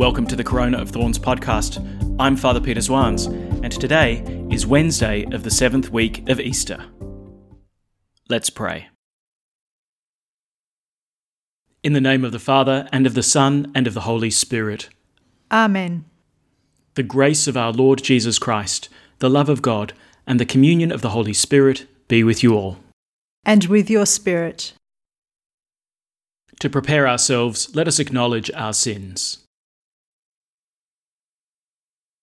Welcome to the Corona of Thorns podcast. I'm Father Peter Zwans, and today is Wednesday of the seventh week of Easter. Let's pray. In the name of the Father, and of the Son, and of the Holy Spirit. Amen. The grace of our Lord Jesus Christ, the love of God, and the communion of the Holy Spirit be with you all. And with your spirit. To prepare ourselves, let us acknowledge our sins.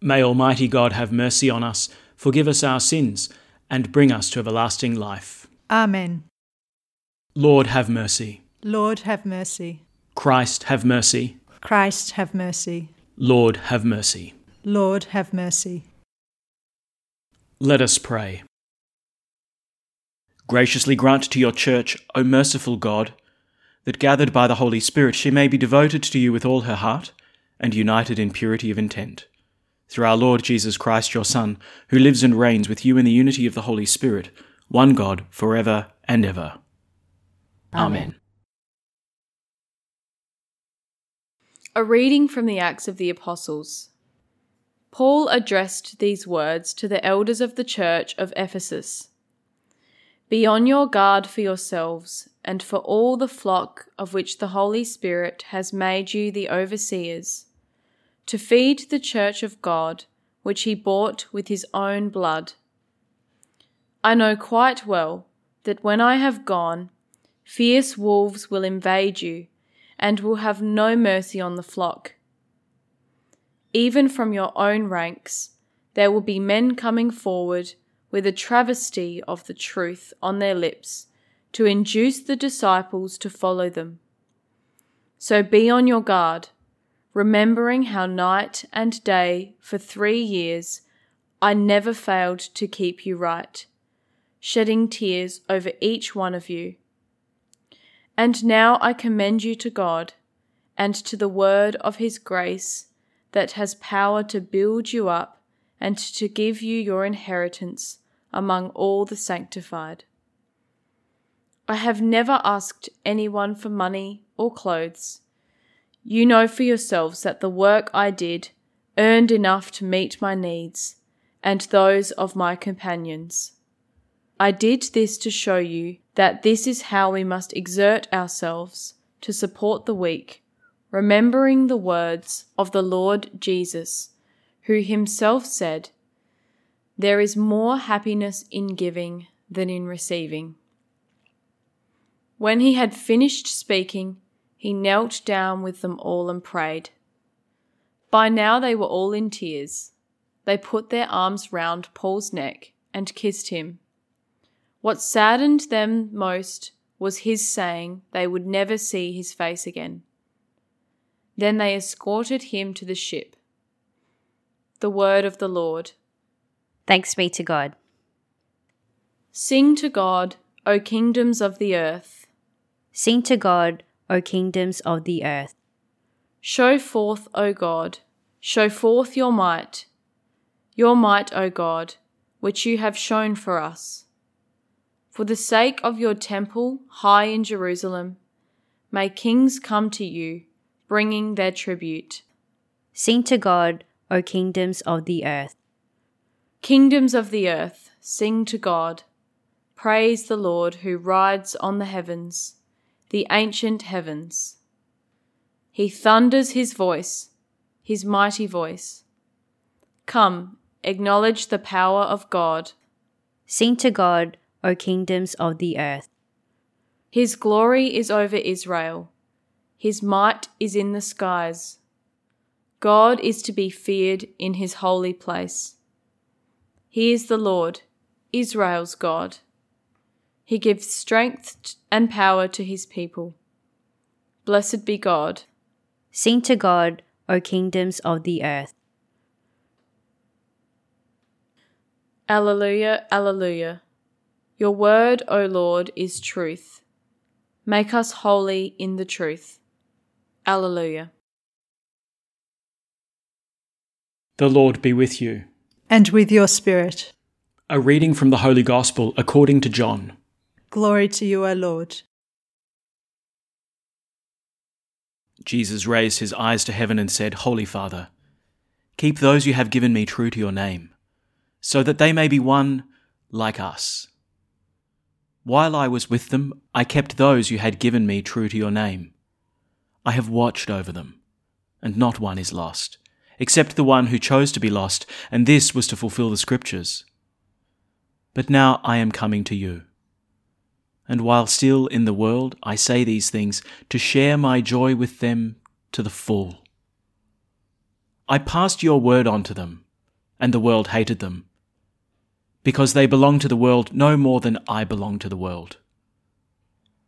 May Almighty God have mercy on us, forgive us our sins, and bring us to everlasting life. Amen. Lord, have mercy. Lord, have mercy. Christ, have mercy. Christ, have mercy. Lord, have mercy. Lord, have mercy. Let us pray. Graciously grant to your Church, O merciful God, that gathered by the Holy Spirit she may be devoted to you with all her heart and united in purity of intent through our Lord Jesus Christ, your Son, who lives and reigns with you in the unity of the Holy Spirit, one God, for ever and ever. Amen. A reading from the Acts of the Apostles. Paul addressed these words to the elders of the church of Ephesus Be on your guard for yourselves and for all the flock of which the Holy Spirit has made you the overseers to feed the church of God, which he bought with his own blood. I know quite well that when I have gone, fierce wolves will invade you and will have no mercy on the flock. Even from your own ranks, there will be men coming forward with a travesty of the truth on their lips to induce the disciples to follow them. So be on your guard remembering how night and day for three years I never failed to keep you right, shedding tears over each one of you. And now I commend you to God and to the word of his grace that has power to build you up and to give you your inheritance among all the sanctified. I have never asked anyone for money or clothes you know for yourselves that the work I did earned enough to meet my needs and those of my companions. I did this to show you that this is how we must exert ourselves to support the weak, remembering the words of the Lord Jesus, who himself said, There is more happiness in giving than in receiving. When he had finished speaking, he knelt down with them all and prayed. By now they were all in tears. They put their arms round Paul's neck and kissed him. What saddened them most was his saying they would never see his face again. Then they escorted him to the ship. The word of the Lord. Thanks be to God. Sing to God, O kingdoms of the earth. Sing to God, O kingdoms of the earth. Show forth, O God, show forth your might, your might, O God, which you have shown for us. For the sake of your temple high in Jerusalem, may kings come to you, bringing their tribute. Sing to God, O kingdoms of the earth. Kingdoms of the earth, sing to God. Praise the Lord who rides on the heavens the ancient heavens. He thunders his voice, his mighty voice. Come, acknowledge the power of God. Sing to God, O kingdoms of the earth. His glory is over Israel, his might is in the skies. God is to be feared in his holy place. He is the Lord, Israel's God. He gives strength and power to his people. Blessed be God. Sing to God, O kingdoms of the earth. Alleluia, Alleluia. Your word, O Lord, is truth. Make us holy in the truth. Alleluia. The Lord be with you. And with your spirit. A reading from the Holy Gospel according to John. Glory to you, O Lord. Jesus raised his eyes to heaven and said, Holy Father, keep those you have given me true to your name, so that they may be one like us. While I was with them, I kept those you had given me true to your name. I have watched over them, and not one is lost, except the one who chose to be lost, and this was to fulfill the Scriptures. But now I am coming to you. And while still in the world, I say these things to share my joy with them to the full. I passed your word on to them, and the world hated them, because they belong to the world no more than I belong to the world.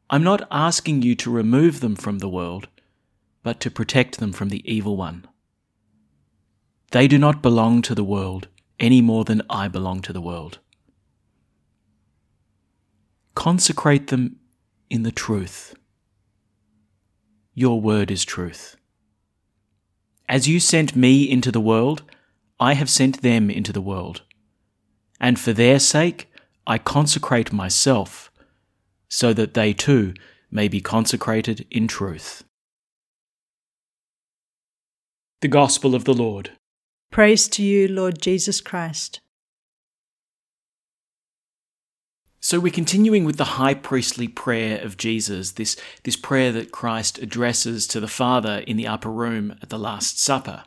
I'm not asking you to remove them from the world, but to protect them from the evil one. They do not belong to the world any more than I belong to the world. Consecrate them in the truth. Your word is truth. As you sent me into the world, I have sent them into the world. And for their sake, I consecrate myself, so that they too may be consecrated in truth. The Gospel of the Lord. Praise to you, Lord Jesus Christ. So we're continuing with the high priestly prayer of Jesus, this, this prayer that Christ addresses to the Father in the upper room at the Last Supper.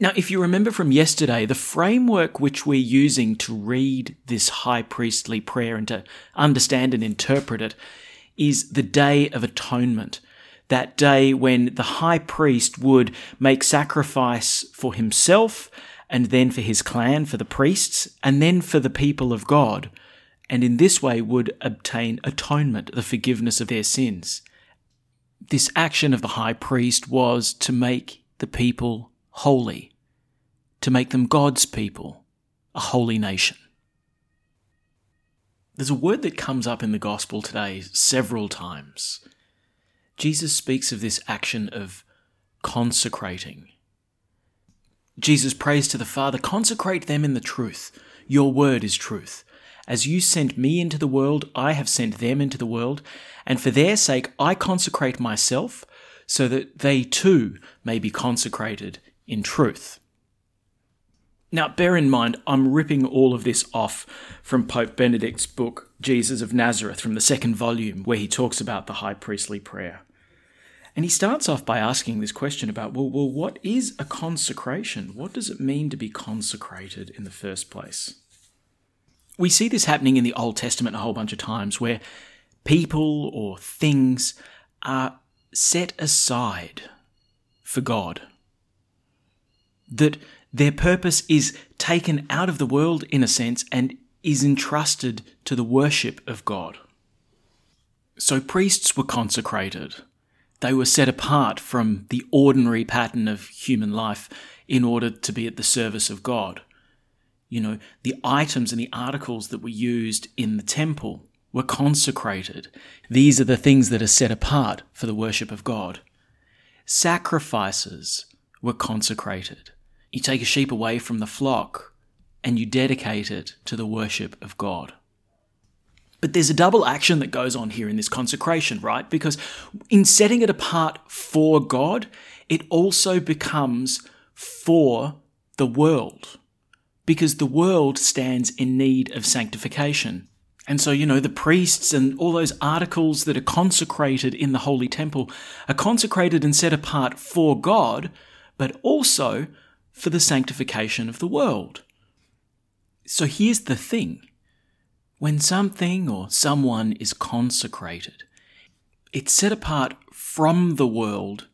Now, if you remember from yesterday, the framework which we're using to read this high priestly prayer and to understand and interpret it is the Day of Atonement. That day when the high priest would make sacrifice for himself and then for his clan, for the priests, and then for the people of God and in this way would obtain atonement, the forgiveness of their sins. This action of the high priest was to make the people holy, to make them God's people, a holy nation. There's a word that comes up in the gospel today several times. Jesus speaks of this action of consecrating. Jesus prays to the Father, consecrate them in the truth. Your word is truth. As you sent me into the world, I have sent them into the world, and for their sake I consecrate myself, so that they too may be consecrated in truth. Now, bear in mind, I'm ripping all of this off from Pope Benedict's book, Jesus of Nazareth, from the second volume, where he talks about the high priestly prayer. And he starts off by asking this question about, well, well, what is a consecration? What does it mean to be consecrated in the first place? We see this happening in the Old Testament a whole bunch of times where people or things are set aside for God. That their purpose is taken out of the world in a sense and is entrusted to the worship of God. So priests were consecrated. They were set apart from the ordinary pattern of human life in order to be at the service of God you know, the items and the articles that were used in the temple were consecrated. These are the things that are set apart for the worship of God. Sacrifices were consecrated. You take a sheep away from the flock and you dedicate it to the worship of God. But there's a double action that goes on here in this consecration, right? Because in setting it apart for God, it also becomes for the world because the world stands in need of sanctification. And so, you know, the priests and all those articles that are consecrated in the Holy Temple are consecrated and set apart for God, but also for the sanctification of the world. So here's the thing when something or someone is consecrated, it's set apart from the world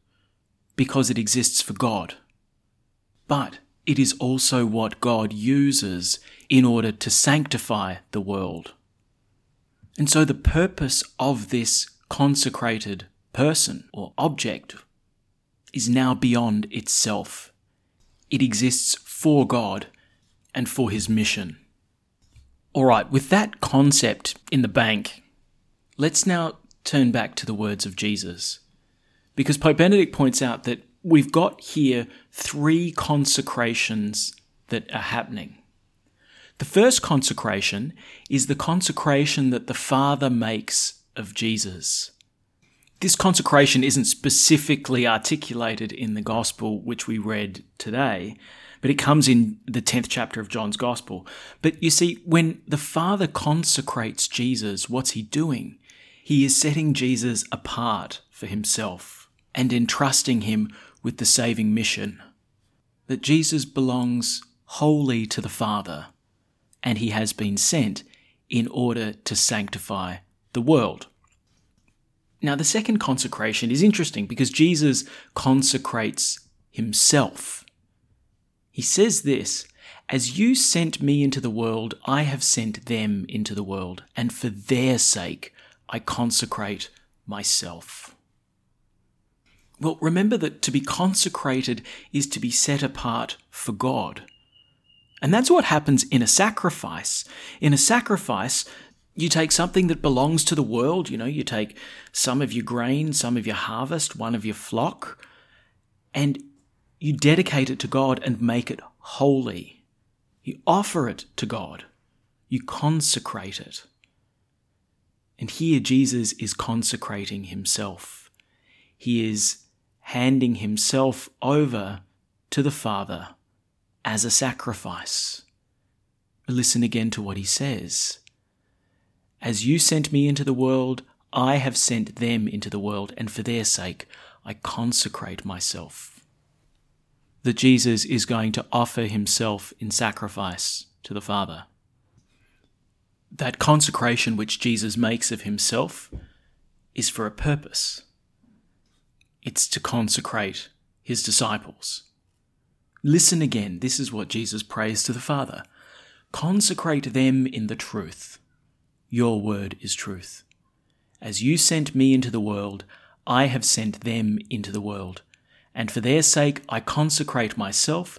because it exists for God. But it is also what God uses in order to sanctify the world. And so the purpose of this consecrated person or object is now beyond itself. It exists for God and for his mission. All right, with that concept in the bank, let's now turn back to the words of Jesus. Because Pope Benedict points out that we've got here three consecrations that are happening. The first consecration is the consecration that the Father makes of Jesus. This consecration isn't specifically articulated in the Gospel which we read today, but it comes in the 10th chapter of John's Gospel. But you see, when the Father consecrates Jesus, what's he doing? He is setting Jesus apart for himself and entrusting him with the saving mission. That Jesus belongs wholly to the Father and he has been sent in order to sanctify the world. Now, the second consecration is interesting because Jesus consecrates himself. He says this As you sent me into the world, I have sent them into the world, and for their sake I consecrate myself. Well, remember that to be consecrated is to be set apart for God. And that's what happens in a sacrifice. In a sacrifice, you take something that belongs to the world, you know, you take some of your grain, some of your harvest, one of your flock, and you dedicate it to God and make it holy. You offer it to God. You consecrate it. And here Jesus is consecrating himself. He is handing himself over to the Father as a sacrifice. Listen again to what he says. As you sent me into the world, I have sent them into the world, and for their sake I consecrate myself. That Jesus is going to offer himself in sacrifice to the Father. That consecration which Jesus makes of himself is for a purpose. It's to consecrate his disciples. Listen again. This is what Jesus prays to the Father. Consecrate them in the truth. Your word is truth. As you sent me into the world, I have sent them into the world. And for their sake I consecrate myself,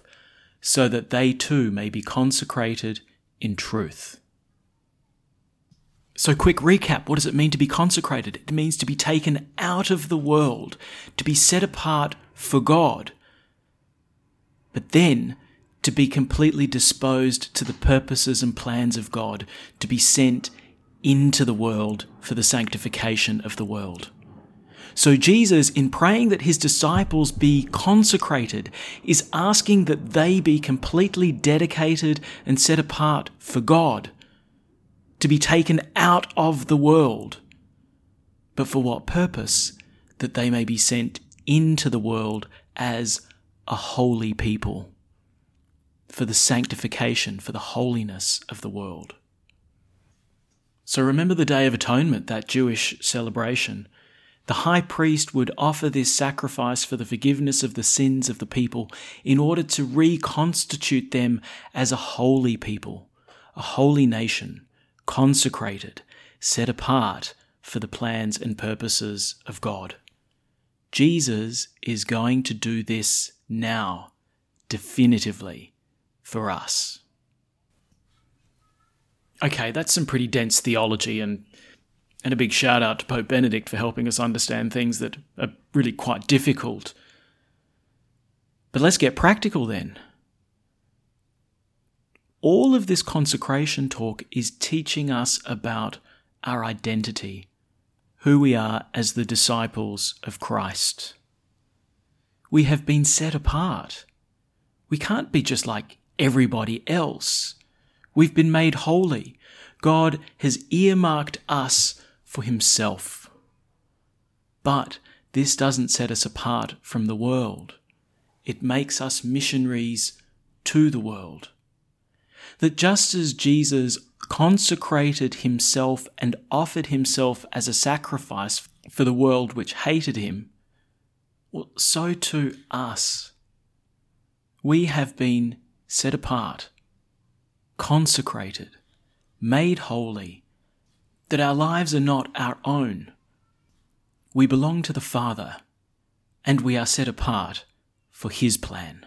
so that they too may be consecrated in truth. So, quick recap what does it mean to be consecrated? It means to be taken out of the world, to be set apart for God but then to be completely disposed to the purposes and plans of God, to be sent into the world for the sanctification of the world. So, Jesus, in praying that his disciples be consecrated, is asking that they be completely dedicated and set apart for God, to be taken out of the world. But for what purpose? That they may be sent into the world as a holy people, for the sanctification, for the holiness of the world. So remember the Day of Atonement, that Jewish celebration. The high priest would offer this sacrifice for the forgiveness of the sins of the people in order to reconstitute them as a holy people, a holy nation, consecrated, set apart for the plans and purposes of God. Jesus is going to do this now, definitively, for us. Okay, that's some pretty dense theology, and, and a big shout out to Pope Benedict for helping us understand things that are really quite difficult. But let's get practical then. All of this consecration talk is teaching us about our identity, who we are as the disciples of Christ we have been set apart. We can't be just like everybody else. We've been made holy. God has earmarked us for Himself. But this doesn't set us apart from the world. It makes us missionaries to the world. That just as Jesus consecrated himself and offered himself as a sacrifice for the world which hated him, well, so to us. We have been set apart, consecrated, made holy, that our lives are not our own. We belong to the Father, and we are set apart for His plan.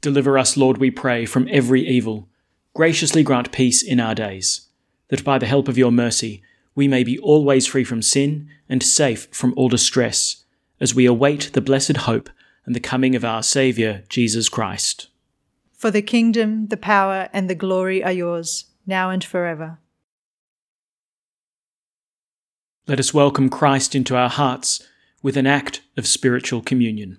Deliver us, Lord, we pray, from every evil. Graciously grant peace in our days, that by the help of your mercy we may be always free from sin and safe from all distress, as we await the blessed hope and the coming of our Saviour, Jesus Christ. For the kingdom, the power, and the glory are yours, now and forever. Let us welcome Christ into our hearts with an act of spiritual communion.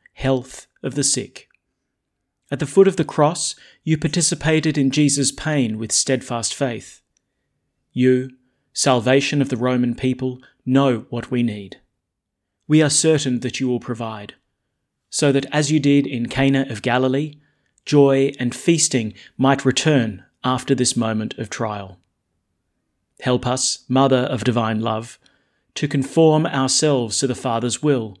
health of the sick. At the foot of the cross, you participated in Jesus' pain with steadfast faith. You, salvation of the Roman people, know what we need. We are certain that you will provide, so that as you did in Cana of Galilee, joy and feasting might return after this moment of trial. Help us, Mother of Divine Love, to conform ourselves to the Father's will